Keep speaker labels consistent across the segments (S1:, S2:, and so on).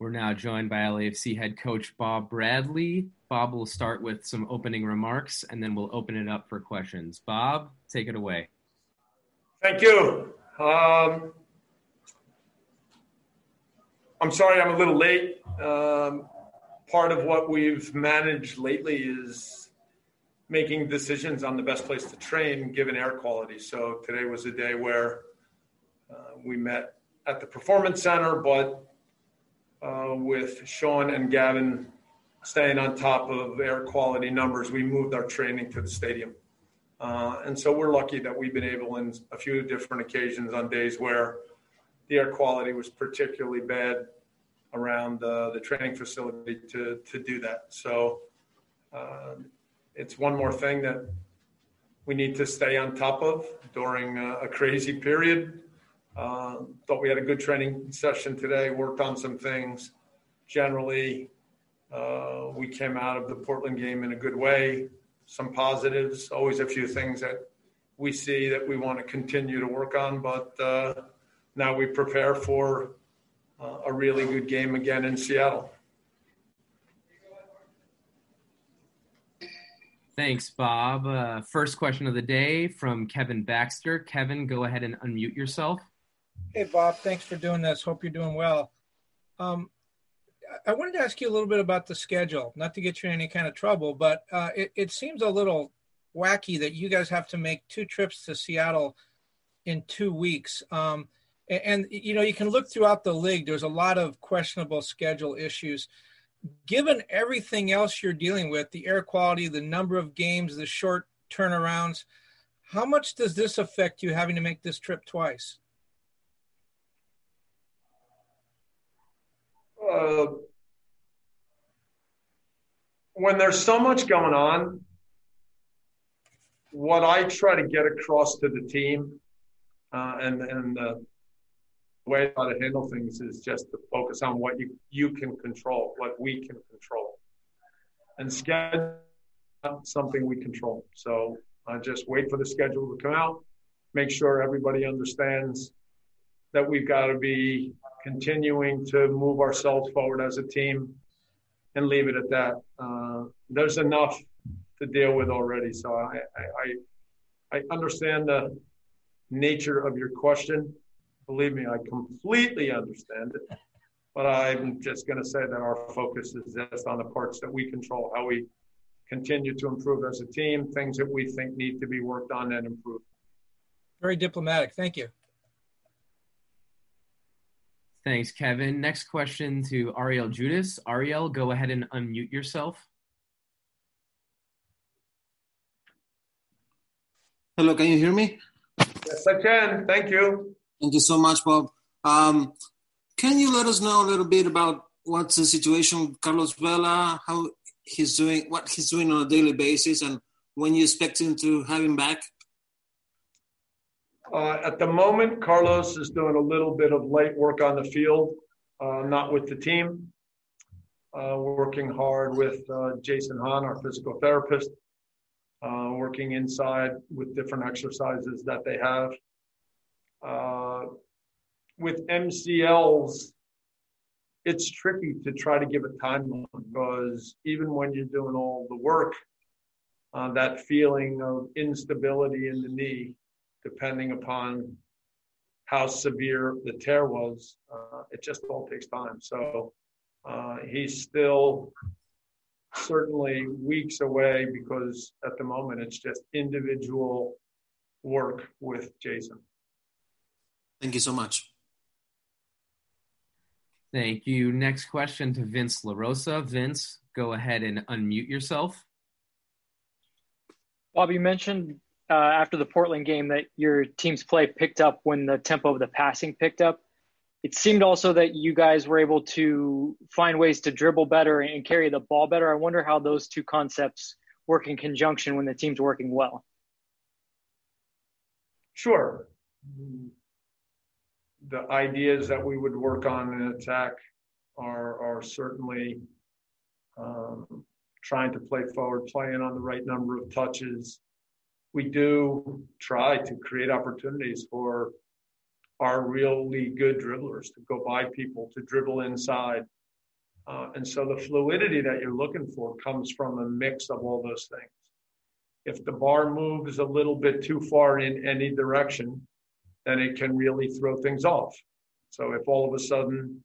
S1: We're now joined by LAFC head coach Bob Bradley. Bob will start with some opening remarks and then we'll open it up for questions. Bob, take it away.
S2: Thank you. Um, I'm sorry I'm a little late. Um, part of what we've managed lately is making decisions on the best place to train given air quality. So today was a day where uh, we met at the performance center, but uh, with Sean and Gavin staying on top of air quality numbers, we moved our training to the stadium. Uh, and so we're lucky that we've been able, in a few different occasions, on days where the air quality was particularly bad around uh, the training facility, to to do that. So uh, it's one more thing that we need to stay on top of during a crazy period. Uh, thought we had a good training session today, worked on some things. Generally, uh, we came out of the Portland game in a good way. Some positives, always a few things that we see that we want to continue to work on, but uh, now we prepare for uh, a really good game again in Seattle.
S1: Thanks, Bob. First question of the day from Kevin Baxter. Kevin, go ahead and unmute yourself.
S3: Hey, Bob. Thanks for doing this. Hope you're doing well. Um, I wanted to ask you a little bit about the schedule, not to get you in any kind of trouble, but uh, it, it seems a little wacky that you guys have to make two trips to Seattle in two weeks. Um, and, and, you know, you can look throughout the league, there's a lot of questionable schedule issues. Given everything else you're dealing with, the air quality, the number of games, the short turnarounds, how much does this affect you having to make this trip twice?
S2: Uh, when there's so much going on, what I try to get across to the team uh, and and the way how to handle things is just to focus on what you you can control, what we can control, and schedule something we control. So uh, just wait for the schedule to come out, make sure everybody understands that we've got to be continuing to move ourselves forward as a team and leave it at that. Uh, there's enough to deal with already. So I, I, I understand the nature of your question. Believe me, I completely understand it. But I'm just going to say that our focus is just on the parts that we control, how we continue to improve as a team, things that we think need to be worked on and improved.
S3: Very diplomatic. Thank you.
S1: Thanks, Kevin. Next question to Ariel Judas. Ariel, go ahead and unmute yourself.
S4: Hello, can you hear me?
S2: Yes, I can. Thank you.
S4: Thank you so much, Bob. Um, can you let us know a little bit about what's the situation with Carlos Vela, how he's doing, what he's doing on a daily basis, and when you expect him to have him back?
S2: Uh, at the moment, Carlos is doing a little bit of light work on the field, uh, not with the team. Uh, working hard with uh, Jason Hahn, our physical therapist, uh, working inside with different exercises that they have. Uh, with MCLs, it's tricky to try to give a timeline because even when you're doing all the work, that feeling of instability in the knee depending upon how severe the tear was. Uh, it just all takes time. So uh, he's still certainly weeks away because at the moment it's just individual work with Jason.
S4: Thank you so much.
S1: Thank you. Next question to Vince LaRosa. Vince, go ahead and unmute yourself.
S5: Bob, you mentioned uh, after the Portland game that your team's play picked up when the tempo of the passing picked up. It seemed also that you guys were able to find ways to dribble better and carry the ball better. I wonder how those two concepts work in conjunction when the team's working well.
S2: Sure. The ideas that we would work on in attack are, are certainly um, trying to play forward, playing on the right number of touches. We do try to create opportunities for our really good dribblers to go by people, to dribble inside. Uh, and so the fluidity that you're looking for comes from a mix of all those things. If the bar moves a little bit too far in any direction, then it can really throw things off. So if all of a sudden,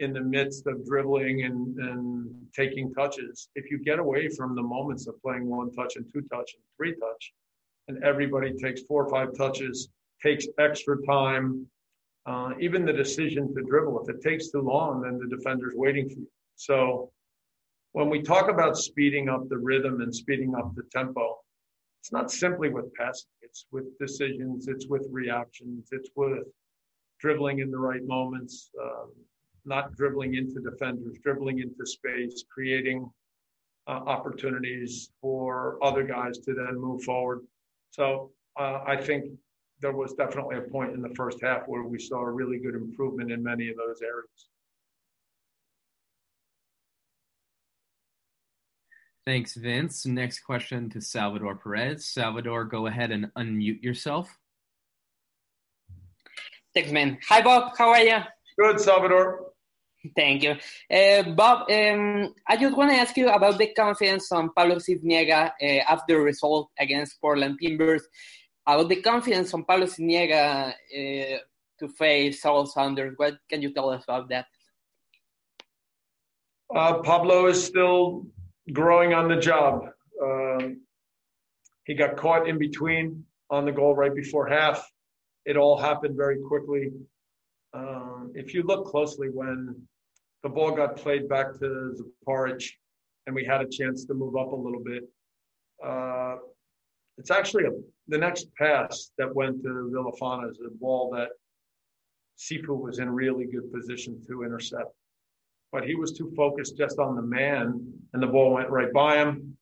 S2: in the midst of dribbling and, and taking touches, if you get away from the moments of playing one touch and two touch and three touch, and everybody takes four or five touches, takes extra time, uh, even the decision to dribble, if it takes too long, then the defender's waiting for you. So when we talk about speeding up the rhythm and speeding up the tempo, it's not simply with passing, it's with decisions, it's with reactions, it's with dribbling in the right moments, um, not dribbling into defenders, dribbling into space, creating uh, opportunities for other guys to then move forward. So uh, I think there was definitely a point in the first half where we saw a really good improvement in many of those areas.
S1: Thanks, Vince. Next question to Salvador Perez. Salvador, go ahead and unmute yourself.
S6: Thanks, man. Hi, Bob. How are you?
S2: Good, Salvador.
S6: Thank you. Uh, Bob, um, I just want to ask you about the confidence on Pablo Sisniega uh, after the result against Portland Timbers. About the confidence on Pablo Sisniega uh, to face Saul Saunders. What can you tell us about that?
S2: Uh, Pablo is still growing on the job. Um, he got caught in between on the goal right before half. It all happened very quickly. Um, if you look closely when the ball got played back to Zuparic and we had a chance to move up a little bit, uh, it's actually a, the next pass that went to Villafana is a ball that Sifu was in really good position to intercept but he was too focused just on the man, and the ball went right by him.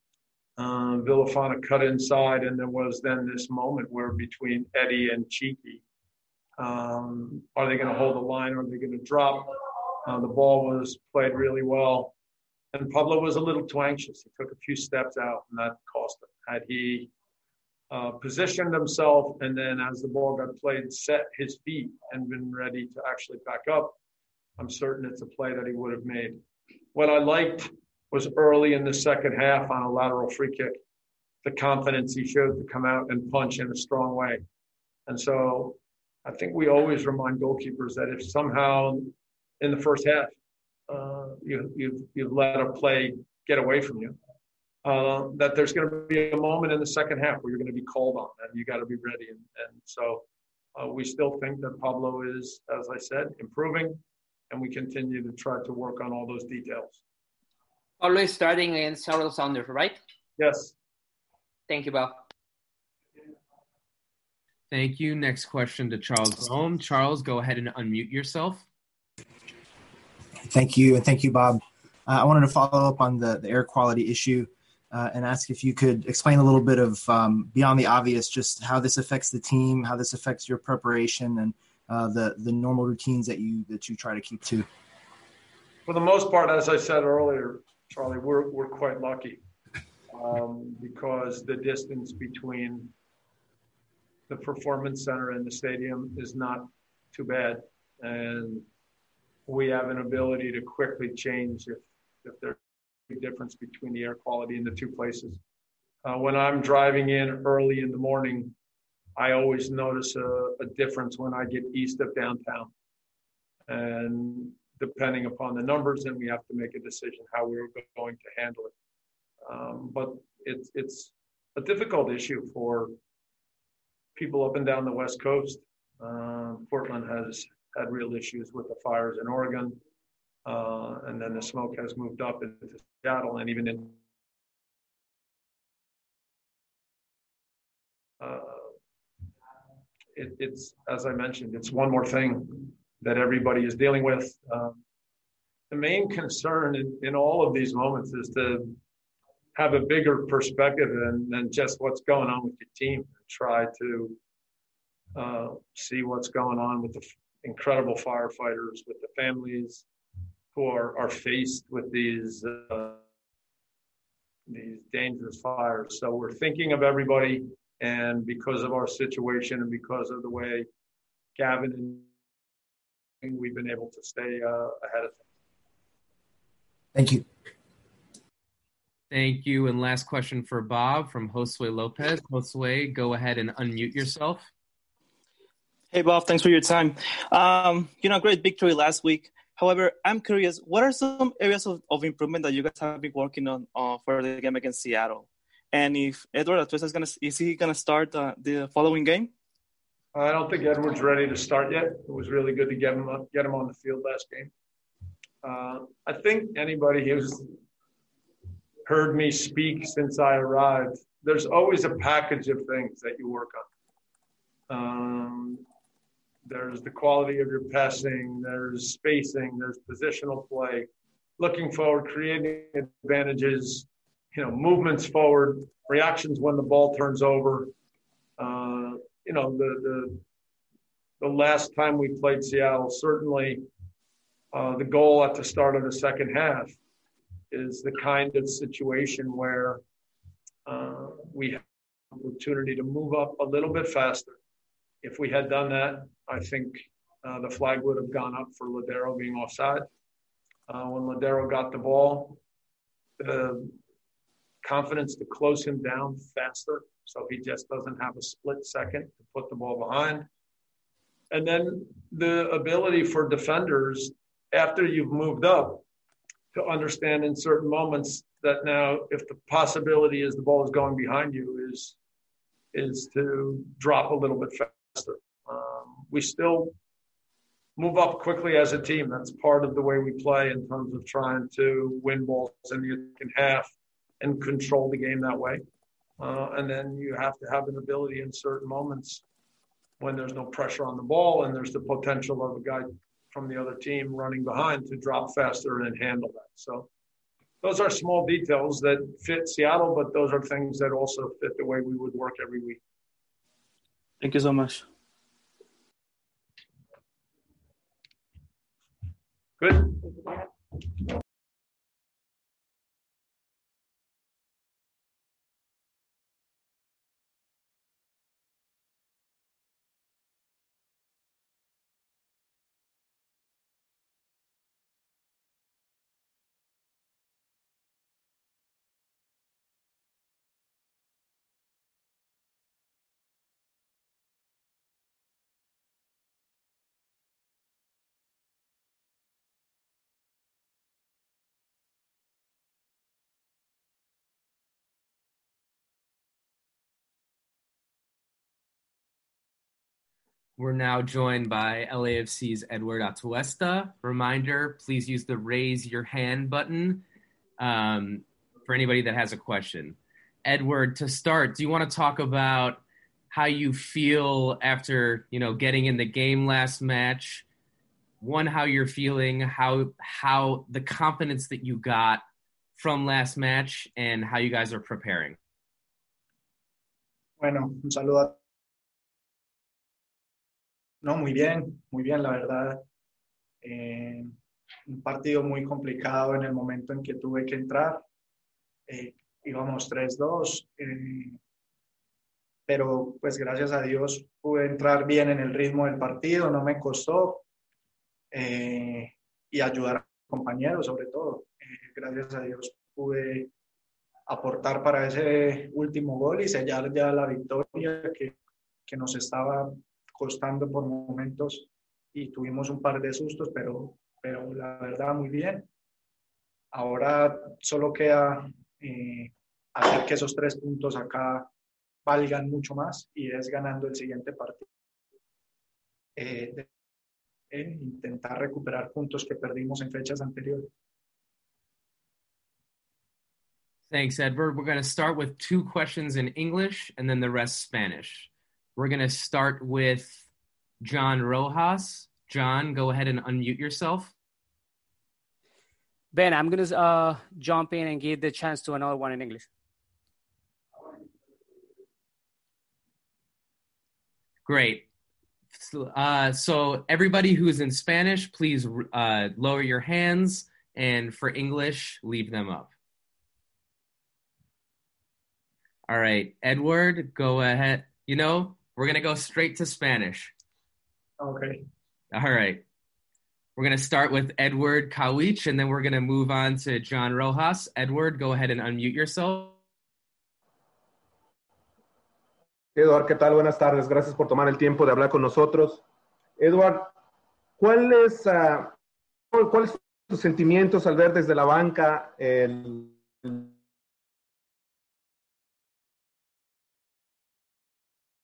S2: Um, Villafana cut inside, and there was then this moment where between Eddie and Cheeky, um, are they going to hold the line? Or are they going to drop? Uh, the ball was played really well, and Pablo was a little too anxious. He took a few steps out, and that cost him. Had he uh, positioned himself, and then as the ball got played, set his feet and been ready to actually back up, I'm certain it's a play that he would have made. What I liked was early in the second half on a lateral free kick, the confidence he showed to come out and punch in a strong way. And so I think we always remind goalkeepers that if somehow in the first half uh, you, you've, you've let a play get away from you, uh, that there's going to be a moment in the second half where you're going to be called on and you got to be ready. And, and so uh, we still think that Pablo is, as I said, improving and we continue to try to work on all those details.
S6: Always starting in Saul Saunders, right?
S2: Yes.
S6: Thank you, Bob.
S1: Thank you. Next question to Charles Rome. Charles, go ahead and unmute yourself.
S7: Thank you, and thank you, Bob. Uh, I wanted to follow up on the, the air quality issue uh, and ask if you could explain a little bit of um, beyond the obvious, just how this affects the team, how this affects your preparation, and uh, the the normal routines that you that you try to keep to?
S2: For the most part, as I said earlier, Charlie, we're we're quite lucky um, because the distance between the performance center and the stadium is not too bad, and we have an ability to quickly change if if there's a difference between the air quality in the two places. Uh, when I'm driving in early in the morning I always notice a, a difference when I get east of downtown. And depending upon the numbers, then we have to make a decision how we're going to handle it. Um, but it's it's a difficult issue for people up and down the West Coast. Uh, Portland has had real issues with the fires in Oregon, uh, and then the smoke has moved up into Seattle and even in. Uh, it, it's as I mentioned, it's one more thing that everybody is dealing with. Um, the main concern in, in all of these moments is to have a bigger perspective than, than just what's going on with your team. Try to uh, see what's going on with the f- incredible firefighters, with the families who are, are faced with these uh, these dangerous fires. So we're thinking of everybody, and because of our situation and because of the way Gavin and we've been able to stay uh, ahead of things.
S7: Thank you.
S1: Thank you. And last question for Bob from Josue Lopez. Josue, go ahead and unmute yourself.
S8: Hey, Bob. Thanks for your time. Um, you know, great victory last week. However, I'm curious, what are some areas of, of improvement that you guys have been working on uh, for the game against Seattle? And if Edward Atuesta is gonna, is he gonna start uh, the following game?
S2: I don't think Edward's ready to start yet. It was really good to get him up, get him on the field last game. Uh, I think anybody who's heard me speak since I arrived, there's always a package of things that you work on. Um, there's the quality of your passing, there's spacing, there's positional play, looking forward, creating advantages, you know, movements forward, reactions when the ball turns over. Uh, you know, the, the the last time we played Seattle, certainly uh, the goal at the start of the second half is the kind of situation where uh, we have opportunity to move up a little bit faster. If we had done that, I think uh, the flag would have gone up for Lodeiro being offside. Uh, when Lodeiro got the ball, the confidence to close him down faster so he just doesn't have a split second to put the ball behind. And then the ability for defenders, after you've moved up, to understand in certain moments that now if the possibility is the ball is going behind you is is to drop a little bit faster. Um, we still move up quickly as a team. That's part of the way we play in terms of trying to win balls in the second half and control the game that way. Uh, and then you have to have an ability in certain moments when there's no pressure on the ball and there's the potential of a guy from the other team running behind to drop faster and handle that. So those are small details that fit Seattle, but those are things that also fit the way we would work every week.
S8: Thank you so much.
S2: Good.
S1: We're now joined by LAFC's Edward Atuesta. Reminder, please use the raise your hand button um, for anybody that has a question. Edward, to start, do you want to talk about how you feel after, you know, getting in the game last match? One, how you're feeling, how how the confidence that you got from last match and how you guys are preparing.
S9: Bueno, un saludo a No, muy bien, muy bien, la verdad. Eh, un partido muy complicado en el momento en que tuve que entrar. Eh, íbamos 3-2, eh, pero pues gracias a Dios pude entrar bien en el ritmo del partido, no me costó eh, y ayudar a compañeros sobre todo. Gracias a Dios pude aportar para ese último gol y sellar ya la victoria que que nos estaba costando por momentos y tuvimos un par de sustos, pero, pero la verdad muy bien. Ahora solo queda eh, hacer que esos tres puntos acá valgan mucho más y es ganando el siguiente partido. Eh, eh, intentar recuperar puntos que perdimos en fechas anteriores.
S1: Thanks, Edward. We're going to start with two questions in English and then the rest Spanish. We're going to start with John Rojas. John, go ahead and unmute yourself.
S10: Ben, I'm going to uh, jump in and give the chance to another one in English.
S1: Great. Uh, so, everybody who's in Spanish, please uh, lower your hands. And for English, leave them up. All right, Edward, go ahead. You know, we're going to go straight to Spanish.
S9: Okay.
S1: All right. We're going to start with Edward Kawich and then we're going to move on to John Rojas. Edward, go ahead and unmute yourself.
S11: Eduard, ¿qué tal? Buenas tardes. Gracias por tomar el tiempo de hablar con nosotros. Eduard, ¿cuáles uh, ¿cuáles son tus sentimientos al ver desde la banca el, el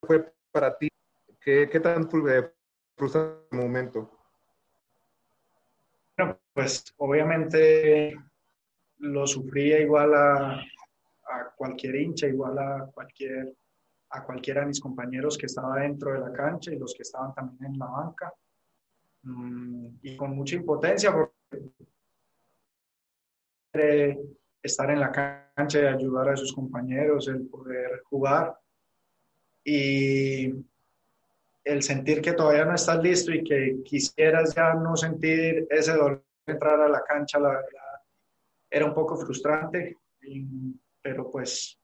S11: fue para ti? ¿Qué, qué tan frustrante el momento?
S9: Bueno, pues obviamente lo sufría igual a, cualquier hincha, igual a cualquier a cualquiera de mis compañeros que estaba dentro de la cancha y los que estaban también en la banca. Mm, y con mucha impotencia porque estar en la cancha y ayudar a sus compañeros, el poder jugar y el sentir que todavía no estás listo y que quisieras ya no sentir ese dolor de entrar a la cancha, la verdad, era un poco frustrante, pero pues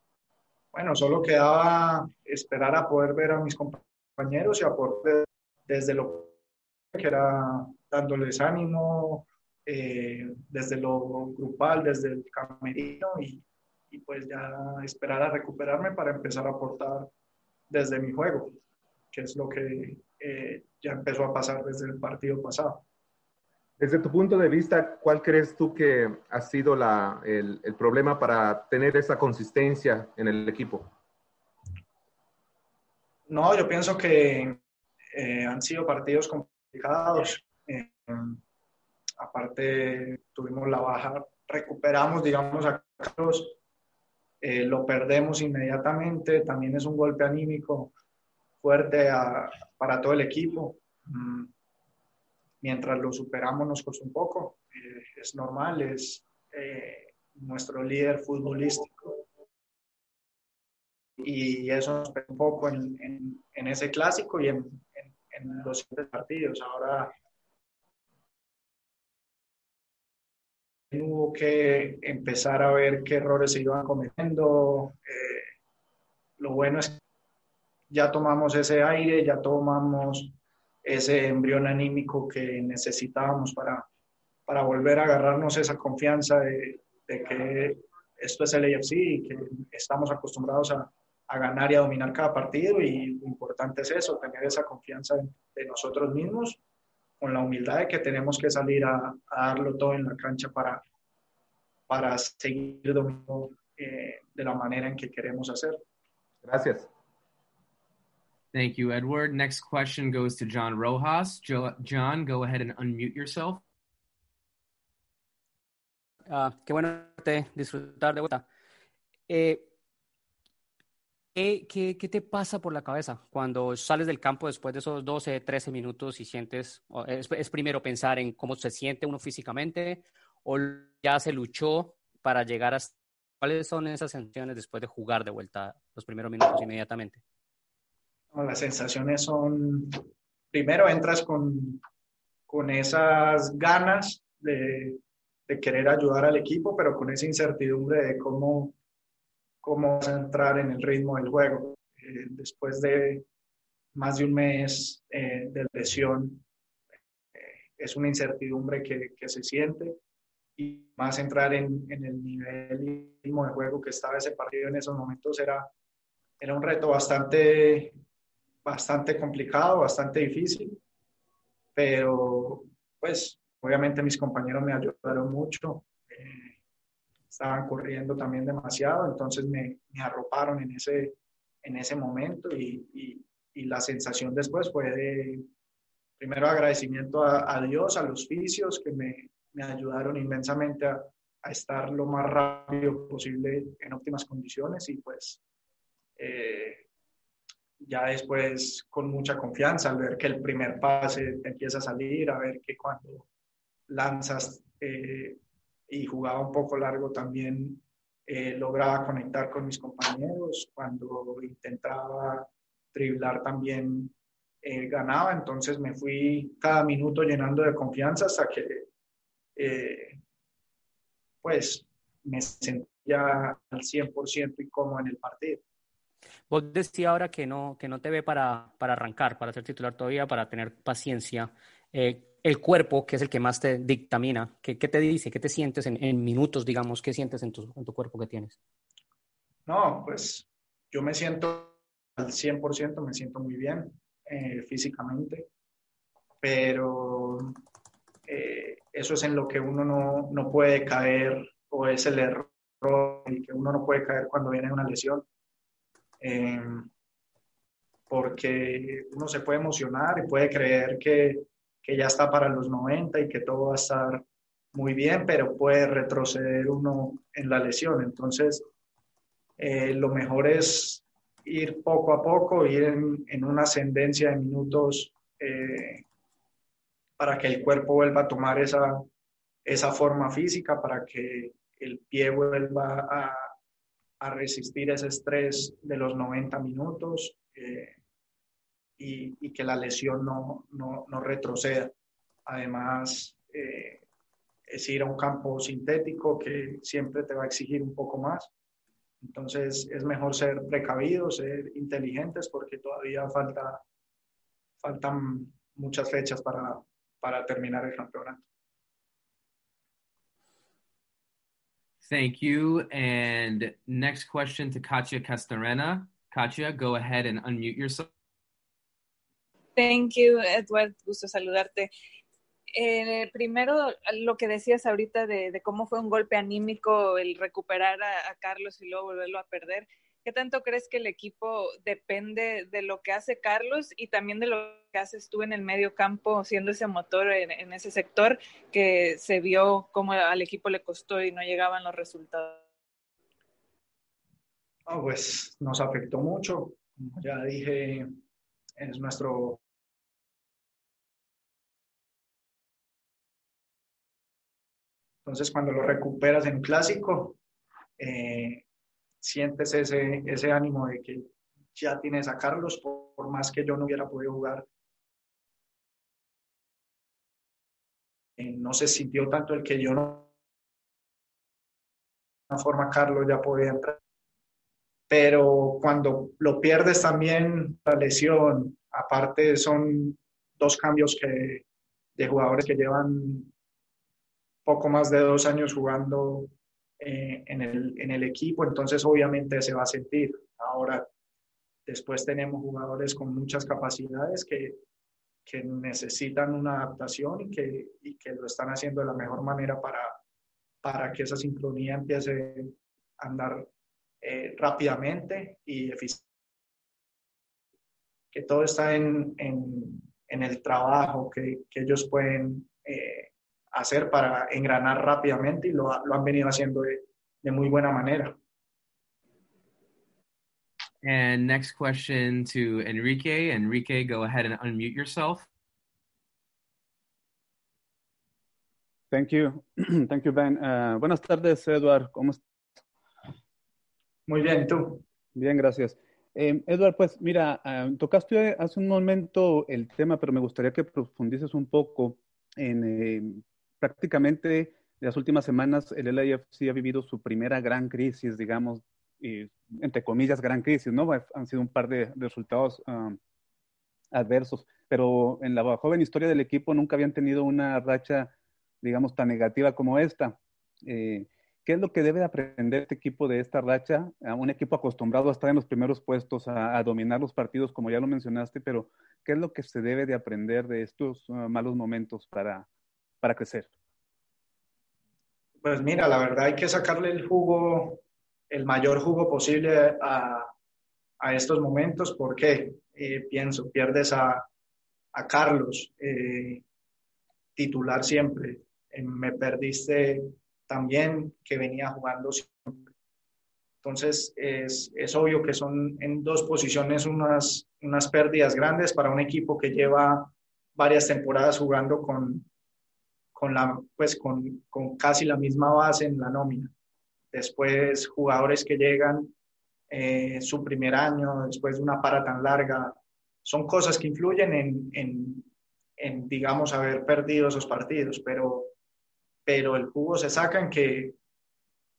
S9: bueno, solo quedaba esperar a poder ver a mis compañeros y aportar desde lo que era dándoles ánimo, eh, desde lo grupal, desde el camerino y, y pues ya esperar a recuperarme para empezar a aportar desde mi juego, que es lo que eh, ya empezó a pasar desde el partido pasado.
S11: Desde tu punto de vista, ¿cuál crees tú que ha sido la, el, el, problema para tener esa consistencia en el equipo?
S9: No, yo pienso que eh, han sido partidos complicados. Eh, aparte, tuvimos la baja, recuperamos, digamos, a Carlos eh, lo perdemos inmediatamente, también es un golpe anímico fuerte a, para todo el equipo. Mm. Mientras lo superamos nos costó un poco, eh, es normal, es eh, nuestro líder futbolístico. Y eso nos un poco en, en, en ese clásico y en, en los siguientes partidos. Ahora hubo que empezar a ver qué errores se iban cometiendo. Eh, lo bueno es que ya tomamos ese aire, ya tomamos ese embrión anímico que necesitábamos para, para volver a agarrarnos esa confianza de, de que esto es el AFC y que estamos acostumbrados a, a, ganar y a dominar cada partido y lo importante es eso, tener esa confianza de, de nosotros mismos con la humildad de que tenemos que salir a, a darlo todo en la cancha para, para seguir dominando eh, de la manera en que queremos hacer.
S11: Gracias.
S1: Thank you, Edward. Next question goes to John Rojas. Jo John, go ahead and unmute yourself.
S10: Uh, qué bueno disfrutar de vuelta. Eh, ¿Qué, qué, qué, te pasa por la cabeza cuando sales del campo después de esos 12, 13 minutos y sientes, es, es, primero pensar en cómo se siente uno físicamente o ya se luchó para llegar a... ¿Cuáles son esas sensaciones después de jugar de vuelta los primeros minutos inmediatamente?
S9: Las sensaciones son, primero entras con, con esas ganas de, de querer ayudar al equipo, pero con esa incertidumbre de cómo cómo vas a entrar en el ritmo del juego. Eh, después de más de un mes eh, de lesión, eh, es una incertidumbre que, que, se siente y más entrar en, en, el nivel y ritmo de juego que estaba ese partido en esos momentos era, era un reto bastante, bastante complicado, bastante difícil, pero pues obviamente mis compañeros me ayudaron mucho, estaban corriendo también demasiado, entonces me, me, arroparon en ese, en ese momento y, y, y la sensación después fue de, primero agradecimiento a, a Dios, a los fisios que me, me ayudaron inmensamente a, a, estar lo más rápido posible en óptimas condiciones y pues eh, ya después con mucha confianza al ver que el primer pase empieza a salir, a ver que cuando lanzas eh, y jugaba un poco largo también eh, lograba conectar con mis compañeros, cuando intentaba driblar también eh, ganaba, entonces me fui cada minuto llenando de confianza hasta que eh, pues me sentía al 100% y como en el partido.
S10: Vos decía ahora que no, que no te ve para, para arrancar, para ser titular todavía, para tener paciencia. Eh, el cuerpo, que es el que más te dictamina, ¿qué, qué te dice? ¿Qué te sientes en, en, minutos, digamos? ¿Qué sientes en tu, en cuerpo que tienes?
S9: No, pues yo me siento al 100%, me siento muy bien eh, físicamente, pero eh, eso es en lo que uno no, no puede caer o es el error y que uno no puede caer cuando viene una lesión. Eh, porque uno se puede emocionar y puede creer que, que, ya está para los 90 y que todo va a estar muy bien, pero puede retroceder uno en la lesión. Entonces, eh, lo mejor es ir poco a poco, ir en, una ascendencia de minutos eh, para que el cuerpo vuelva a tomar esa, esa forma física, para que el pie vuelva a, a resistir ese estrés de los 90 minutos eh, y, y, que la lesión no, no, no retroceda. Además, eh, es ir a un campo sintético que siempre te va a exigir un poco más. Entonces es mejor ser precavidos, ser inteligentes porque todavía falta, faltan muchas fechas para, para terminar el campeonato.
S1: Thank you. And next question to Katya Castorena. Katya, go ahead and unmute yourself.
S12: Thank you, Edward. Gusto saludarte. Eh, primero, lo que decías ahorita de, cómo fue un golpe anímico el recuperar a, Carlos y luego volverlo a perder. ¿Qué tanto crees que el equipo depende de lo que hace Carlos y también de lo que haces tú en el medio campo, siendo ese motor en, ese sector que se vio cómo al equipo le costó y no llegaban los resultados?
S9: Oh, pues nos afectó mucho. Como ya dije, es nuestro Entonces, cuando lo recuperas en clásico, eh, sientes ese, ese ánimo de que ya tienes a Carlos, por, por, más que yo no hubiera podido jugar. Eh, no se sintió tanto el que yo no. De una forma, Carlos ya podía entrar. Pero cuando lo pierdes también, la lesión, aparte son dos cambios que, de jugadores que llevan poco más de dos años jugando eh, en, el, en el equipo, entonces obviamente se va a sentir. Ahora, después tenemos jugadores con muchas capacidades que, que necesitan una adaptación y que, y que lo están haciendo de la mejor manera para, para que esa sincronía empiece a andar eh, rápidamente y eficientemente. Que todo está en, en, en el trabajo que, que ellos pueden eh, hacer para engranar rápidamente y lo, lo han venido haciendo de, de, muy buena manera.
S1: And next question to Enrique. Enrique, go ahead and unmute yourself.
S13: Thank you. Thank you, Ben. Uh, buenas tardes, Edward. ¿Cómo estás?
S9: Muy bien, ¿tú?
S13: Bien, gracias. Eh, Edward, pues mira, uh, tocaste hace un momento el tema, pero me gustaría que profundices un poco en eh, prácticamente de las últimas semanas el LAFC ha vivido su primera gran crisis, digamos, y, entre comillas, gran crisis, ¿no? Han sido un par de, resultados um, adversos, pero en la joven historia del equipo nunca habían tenido una racha, digamos, tan negativa como esta. Eh, ¿Qué es lo que debe aprender este equipo de esta racha? un equipo acostumbrado a estar en los primeros puestos, a, dominar los partidos, como ya lo mencionaste, pero ¿qué es lo que se debe de aprender de estos uh, malos momentos para, para crecer?
S9: Pues mira, la verdad hay que sacarle el jugo, el mayor jugo posible a, a estos momentos, porque eh, pienso, pierdes a, a Carlos, eh, titular siempre, eh, me perdiste también que venía jugando siempre. Entonces, es, es, obvio que son en dos posiciones unas, unas pérdidas grandes para un equipo que lleva varias temporadas jugando con, con, la, pues con, con casi la misma base en la nómina. Después, jugadores que llegan eh, su primer año, después de una para tan larga, son cosas que influyen en, en, en, digamos, haber perdido esos partidos, pero, pero el jugo se saca en que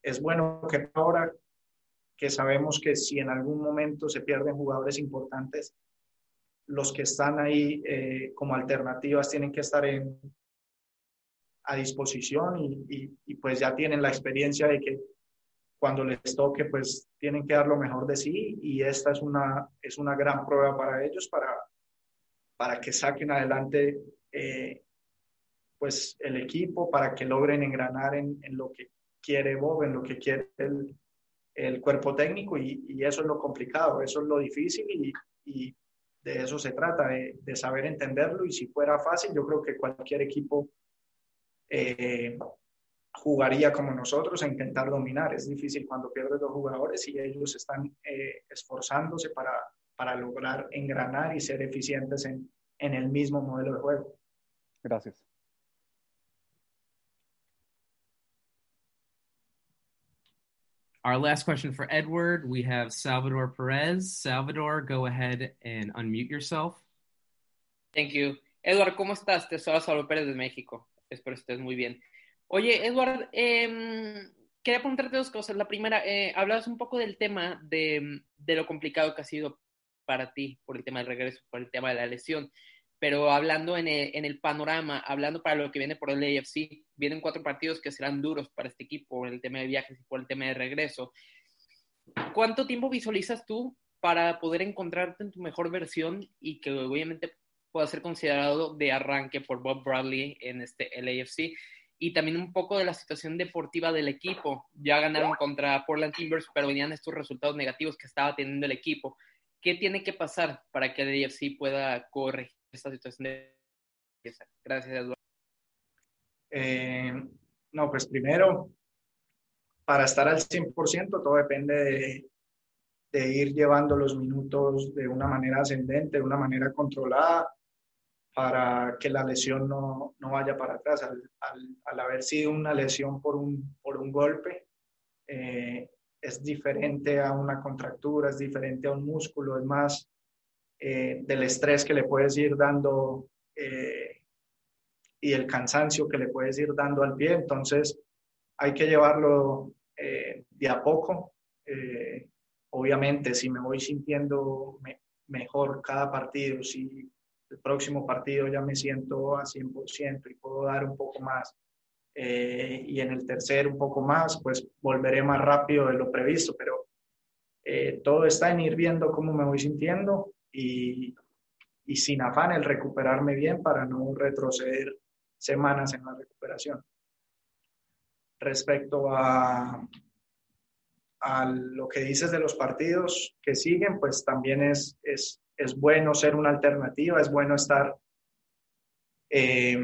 S9: es bueno que ahora que sabemos que si en algún momento se pierden jugadores importantes, los que están ahí eh, como alternativas tienen que estar en, a disposición y, y, pues ya tienen la experiencia de que cuando les toque pues tienen que dar lo mejor de sí y esta es una, es una gran prueba para ellos para, para que saquen adelante eh, pues el equipo, para que logren engranar en, en, lo que quiere Bob, en lo que quiere el, el cuerpo técnico y, y, eso es lo complicado, eso es lo difícil y, y de eso se trata, de, de, saber entenderlo y si fuera fácil yo creo que cualquier equipo eh, jugaría como nosotros a intentar dominar. Es difícil cuando pierdes dos jugadores y ellos están eh, esforzándose para, para lograr engranar y ser eficientes en, en el mismo modelo de juego.
S13: Gracias.
S1: Our last question for Edward, we have Salvador Perez. Salvador, go ahead and unmute yourself.
S6: Thank you. Edward, ¿cómo estás? Te saluda Salvador Pérez de México. Espero estés muy bien. Oye, Edward, eh, quería preguntarte dos cosas. La primera, eh, hablabas un poco del tema de, de, lo complicado que ha sido para ti por el tema del regreso, por el tema de la lesión. Pero hablando en el, en el panorama, hablando para lo que viene por el AFC, vienen cuatro partidos que serán duros para este equipo por el tema de viajes y por el tema de regreso. ¿Cuánto tiempo visualizas tú para poder encontrarte en tu mejor versión y que obviamente pueda ser considerado de arranque por Bob Bradley en este LAFC y también un poco de la situación deportiva del equipo. Ya ganaron contra Portland Timbers, pero venían estos resultados negativos que estaba teniendo el equipo. ¿Qué tiene que pasar para que el LAFC pueda corregir esta situación de Gracias, Eduardo.
S9: Eh, no, pues primero, para estar al 100%, todo depende de, de ir llevando los minutos de una manera ascendente, de una manera controlada para que la lesión no, no vaya para atrás. Al, al, haber sido una lesión por un, por un golpe, eh, es diferente a una contractura, es diferente a un músculo, es más eh, del estrés que le puedes ir dando eh, y el cansancio que le puedes ir dando al pie. Entonces, hay que llevarlo eh, de a poco. obviamente, si me voy sintiendo me, mejor cada partido, si el próximo partido ya me siento a 100% y puedo dar un poco más. Eh, y en el tercer un poco más, pues volveré más rápido de lo previsto, pero eh, todo está en ir viendo cómo me voy sintiendo y, y sin afán el recuperarme bien para no retroceder semanas en la recuperación. Respecto a, a lo que dices de los partidos que siguen, pues también es, es es bueno ser una alternativa, es bueno estar eh,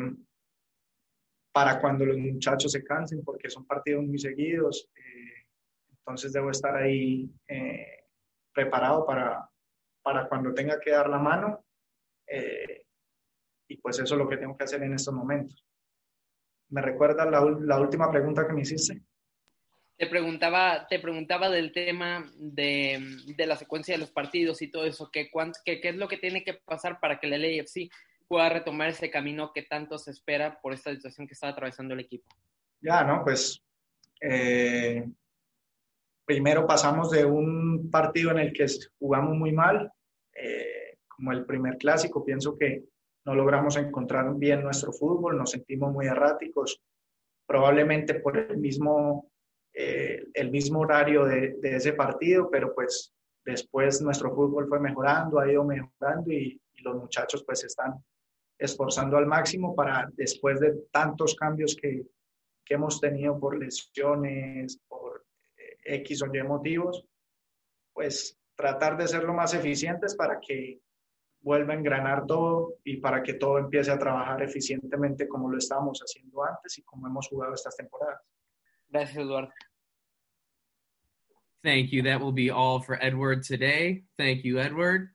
S9: para cuando los muchachos se cansen, porque son partidos muy seguidos. Eh, entonces debo estar ahí eh, preparado para, para cuando tenga que dar la mano. y pues eso es lo que tengo que hacer en estos momentos. ¿Me recuerdas la, la última pregunta que me hiciste?
S6: Te preguntaba, te preguntaba del tema de, de, la secuencia de los partidos y todo eso, ¿qué que, es lo que tiene que pasar para que el LAFC pueda retomar ese camino que tanto se espera por esta situación que está atravesando el equipo?
S9: Ya, ¿no? Pues eh, primero pasamos de un partido en el que jugamos muy mal, eh, como el primer clásico, pienso que no logramos encontrar bien nuestro fútbol, nos sentimos muy erráticos, probablemente por el mismo eh, el mismo horario de, de, ese partido, pero pues después nuestro fútbol fue mejorando, ha ido mejorando y, y los muchachos pues están esforzando al máximo para después de tantos cambios que, que hemos tenido por lesiones, por eh, X o Y motivos, pues tratar de ser lo más eficientes para que vuelva a engranar todo y para que todo empiece a trabajar eficientemente como lo estábamos haciendo antes y como hemos jugado estas temporadas.
S6: Gracias, Eduardo.
S1: Thank you. That will be all for Edward today. Thank you, Edward.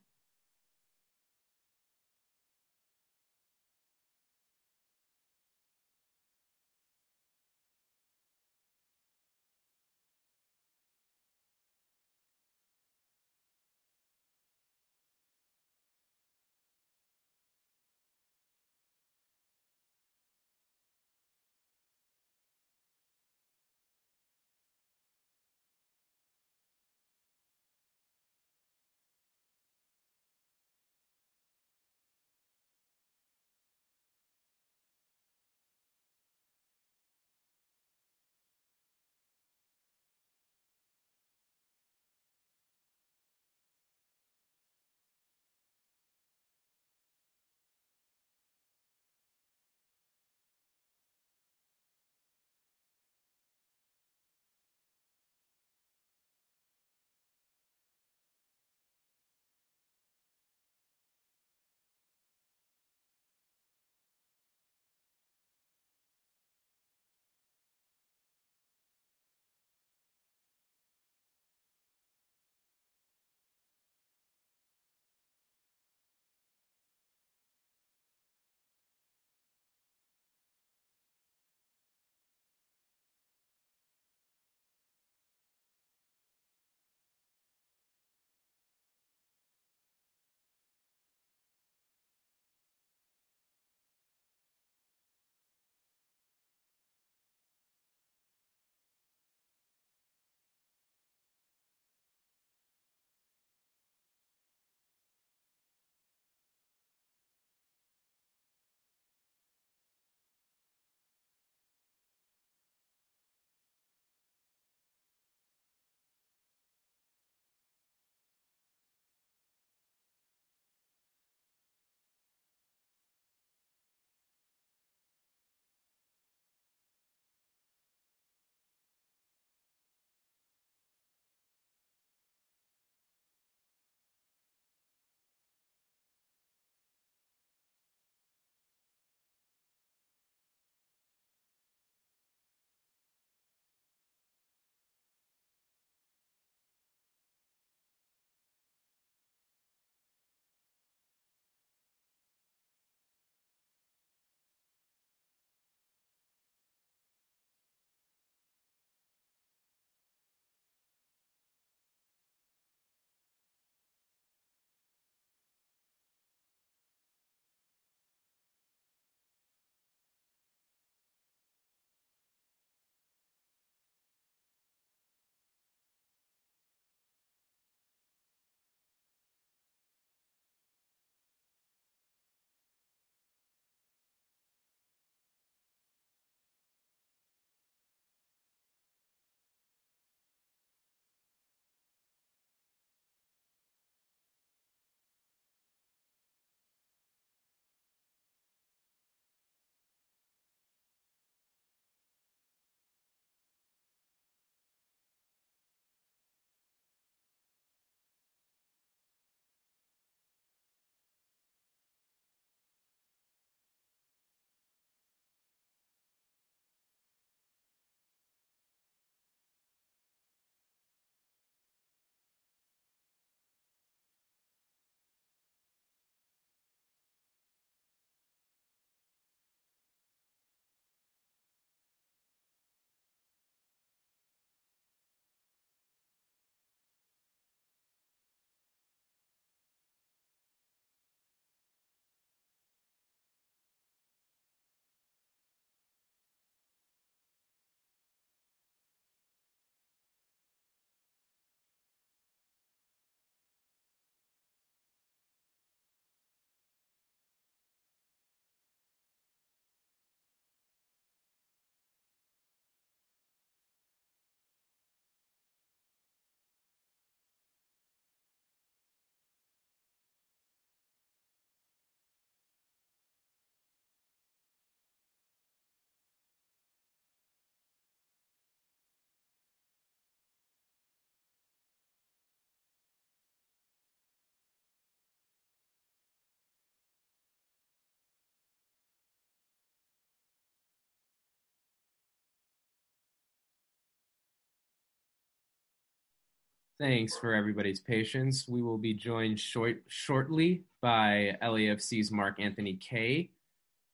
S1: Thanks for everybody's patience. We will be joined short, shortly by LAFC's Mark Anthony Kaye.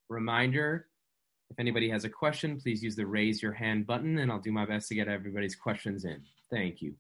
S1: Reminder if anybody has a question, please use the raise your hand button and I'll do my best to get everybody's questions in. Thank you.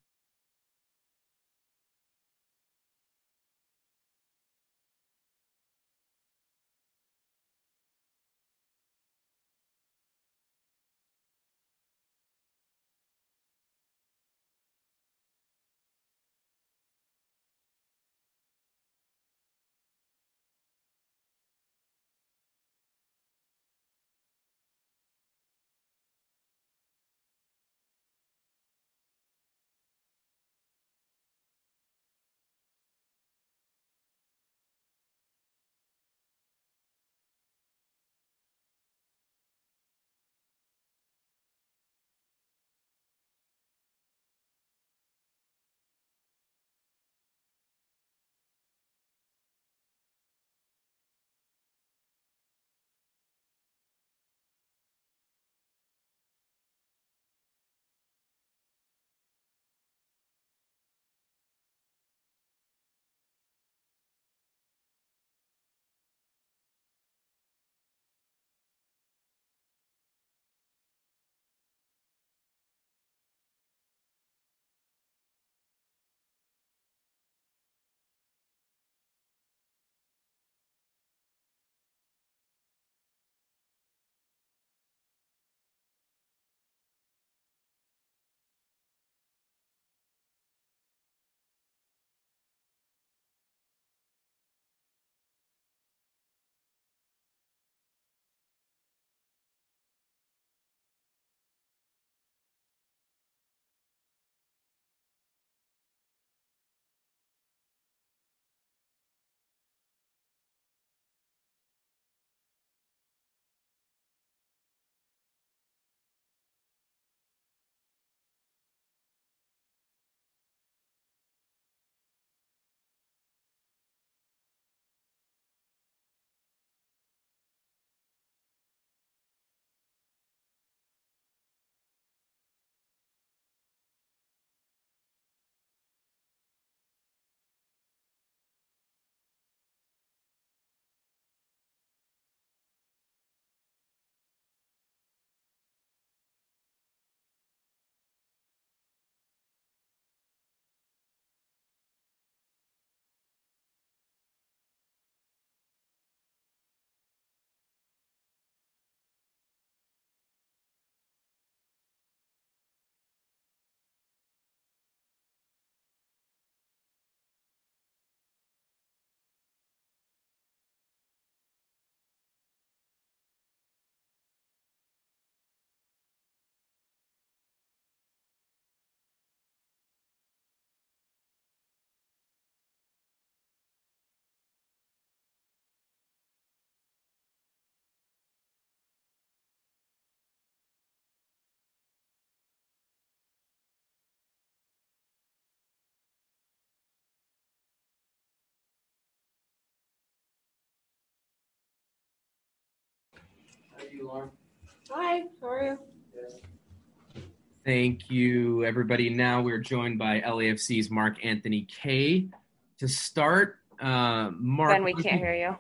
S14: You, Lauren. Hi, how are you?
S1: Thank you, everybody. Now we're joined by LAFC's Mark Anthony Kaye. To start, uh, Mark.
S14: Ben, we can't hear you.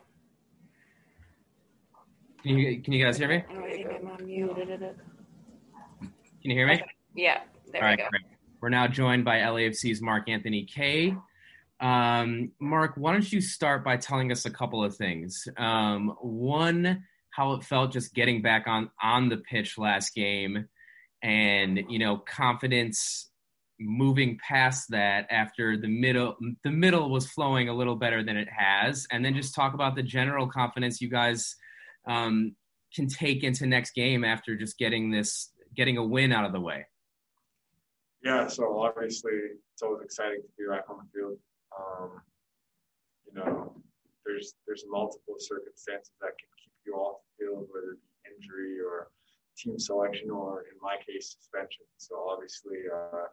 S1: Can you, can you guys hear me?
S14: Can you
S1: hear me?
S14: Yeah, there
S1: All
S14: we
S1: right,
S14: go.
S1: great. We're now joined by LAFC's Mark Anthony Kaye. Um, Mark, why don't you start by telling us a couple of things? Um, one, how it felt just getting back on on the pitch last game, and you know confidence moving past that after the middle the middle was flowing a little better than it has, and then just talk about the general confidence you guys um, can take into next game after just getting this getting a win out of the way.
S15: Yeah, so obviously it's always exciting to be back on the field. Um, you know, there's there's multiple circumstances that can you off the field, whether it be injury or team selection, or in my case, suspension. So obviously, uh,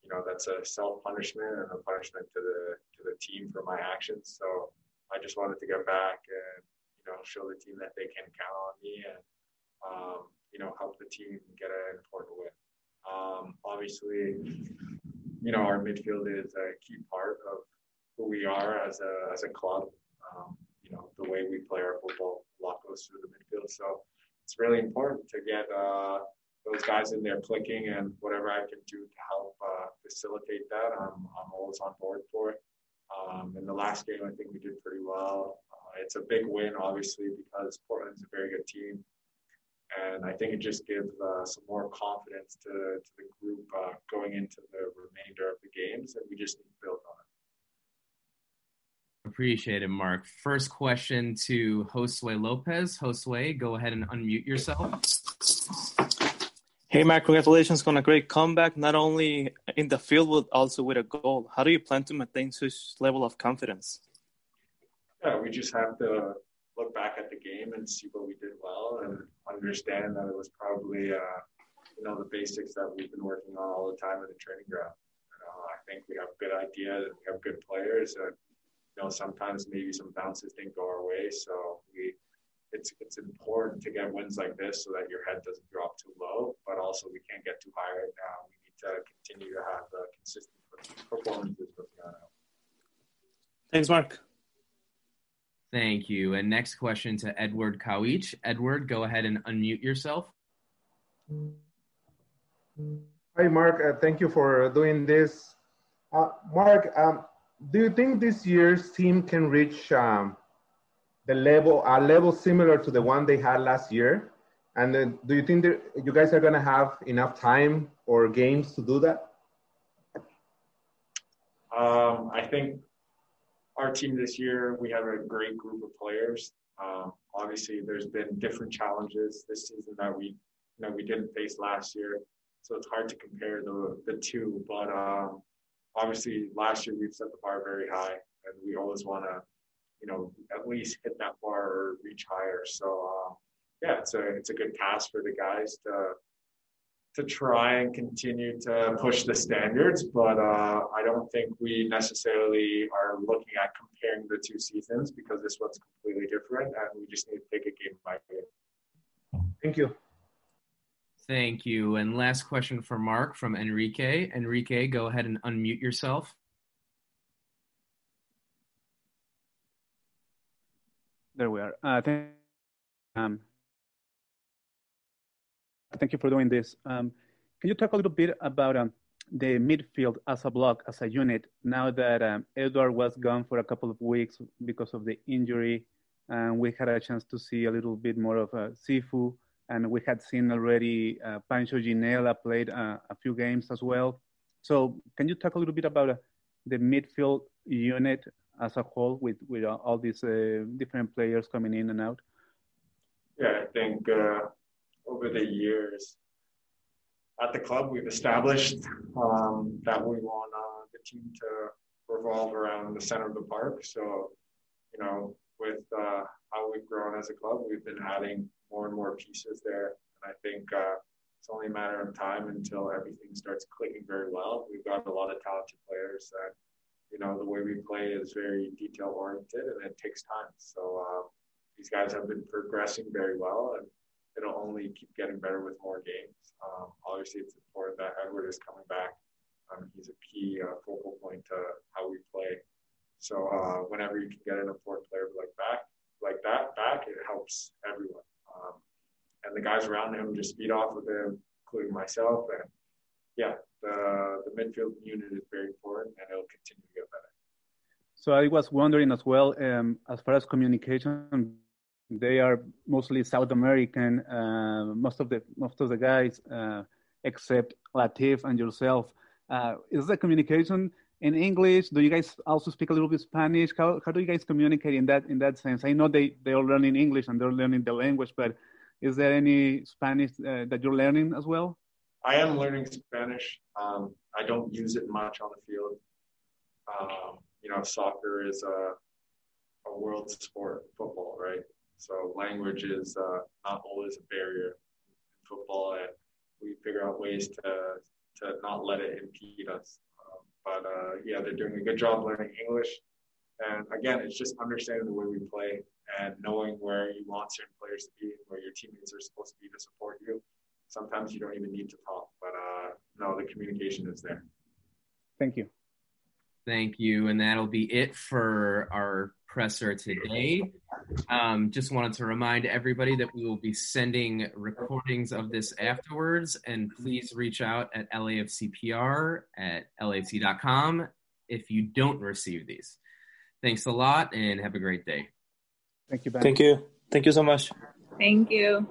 S15: you know, that's a self punishment and a punishment to the to the team for my actions. So I just wanted to get back and you know show the team that they can count on me and um, you know help the team get an important win. Um, obviously, you know, our midfield is a key part of who we are as a as a club. Um, you know, the way we play our football, lot goes through the midfield. So it's really important to get uh, those guys in there clicking and whatever I can do to help uh, facilitate that, I'm, I'm always on board for it. Um, in the last game, I think we did pretty well. Uh, it's a big win, obviously, because Portland's a very good team. And I think it just gives uh, some more confidence to, to the group uh, going into the remainder of the games, and we just need to build on it.
S1: Appreciate it, Mark. First question to Josue Lopez. Josue, go ahead and unmute yourself.
S8: Hey, Mark, congratulations on a great comeback, not only in the field, but also with a goal. How do you plan to maintain such level of confidence?
S15: Yeah, we just have to look back at the game and see what we did well and understand that it was probably, uh, you know, the basics that we've been working on all the time in the training ground. You know, I think we have good ideas and we have good players and, you know, sometimes maybe some bounces didn't go our way. So we, it's it's important to get wins like this so that your head doesn't drop too low, but also we can't get too high right now. We need to continue to have the consistent performances from here.
S8: Thanks, Mark.
S1: Thank you. And next question to Edward Kawich. Edward, go ahead and unmute yourself.
S11: Hi, Mark. Uh, thank you for doing this. Uh, Mark, um, do you think this year's team can reach um, the level, a level similar to the one they had last year? And then do you think that you guys are going to have enough time or games to do that?
S15: Um, I think our team this year, we have a great group of players. Um, obviously, there's been different challenges this season that we, know, we didn't face last year. So it's hard to compare the the two. But um, obviously, last year we've set the bar very high, and we always want to you know, at least hit that bar or reach higher. So uh, yeah, it's a it's a good task for the guys to to try and continue to push the standards, but uh, I don't think we necessarily are looking at comparing the two seasons because this one's completely different, and we just need to take it game by game.
S11: Thank you.
S1: Thank you. And last question for Mark from Enrique. Enrique, go ahead and unmute yourself.
S13: There we are. Uh, thank, um, thank you for doing this. Um, can you talk a little bit about um, the midfield as a block, as a unit, now that um, Edward was gone for a couple of weeks because of the injury, and we had a chance to see a little bit more of uh, Cifu, and we had seen already uh, Pancho Ginella played uh, a few games as well. So can you talk a little bit about uh, the midfield unit as a whole with with all these uh, different players coming in and out?
S15: Yeah, I think uh, over the years at the club we've established um, that we want uh, the team to revolve around the center of the park. So, you know, with how we've grown as a club, we've been adding more and more pieces there, and I think. Uh, it's only a matter of time until everything starts clicking very well. We've got a lot of talented players that you know, the way we play is very detail oriented and it takes time. So uh, these guys have been progressing very well and it'll only keep getting better with more games. Um, obviously, it's important that Edward is coming back. Um, he's a key uh, focal point to how we play. So uh, whenever you can get an important player like back, like that back, it helps everyone. Um, and the guys around him just speed off with him, including myself. And yeah, the, the midfield unit is very important and it'll continue to get better.
S13: So I was wondering as well, um, as far as communication, they are mostly South American. Uh, most of the most of the guys, uh, except Latif and yourself, uh, is the communication in English? Do you guys also speak a little bit Spanish? How how do you guys communicate in that in that sense? I know they they are learning English and they're learning the language, but is there any Spanish uh, that you're learning as well?
S15: I am learning Spanish. Um, I don't use it much on the field. Um, you know, soccer is a, a world sport, football, right? So language is uh, not always a barrier in football, and we figure out ways to to not let it impede us. But uh, yeah, they're doing a good job learning English. And again, it's just understanding the way we play and knowing where you want certain players to be, and where your teammates are supposed to be to support you sometimes you don't even need to talk, but uh, no, the communication is there.
S13: Thank you.
S1: Thank you. And that'll be it for our presser today. Um, just wanted to remind everybody that we will be sending recordings of this afterwards, and please reach out at LAFCPR at LAFC.com if you don't receive these. Thanks a lot and have a great day.
S13: Thank you, Ben.
S8: Thank you. Thank you so much.
S12: Thank you.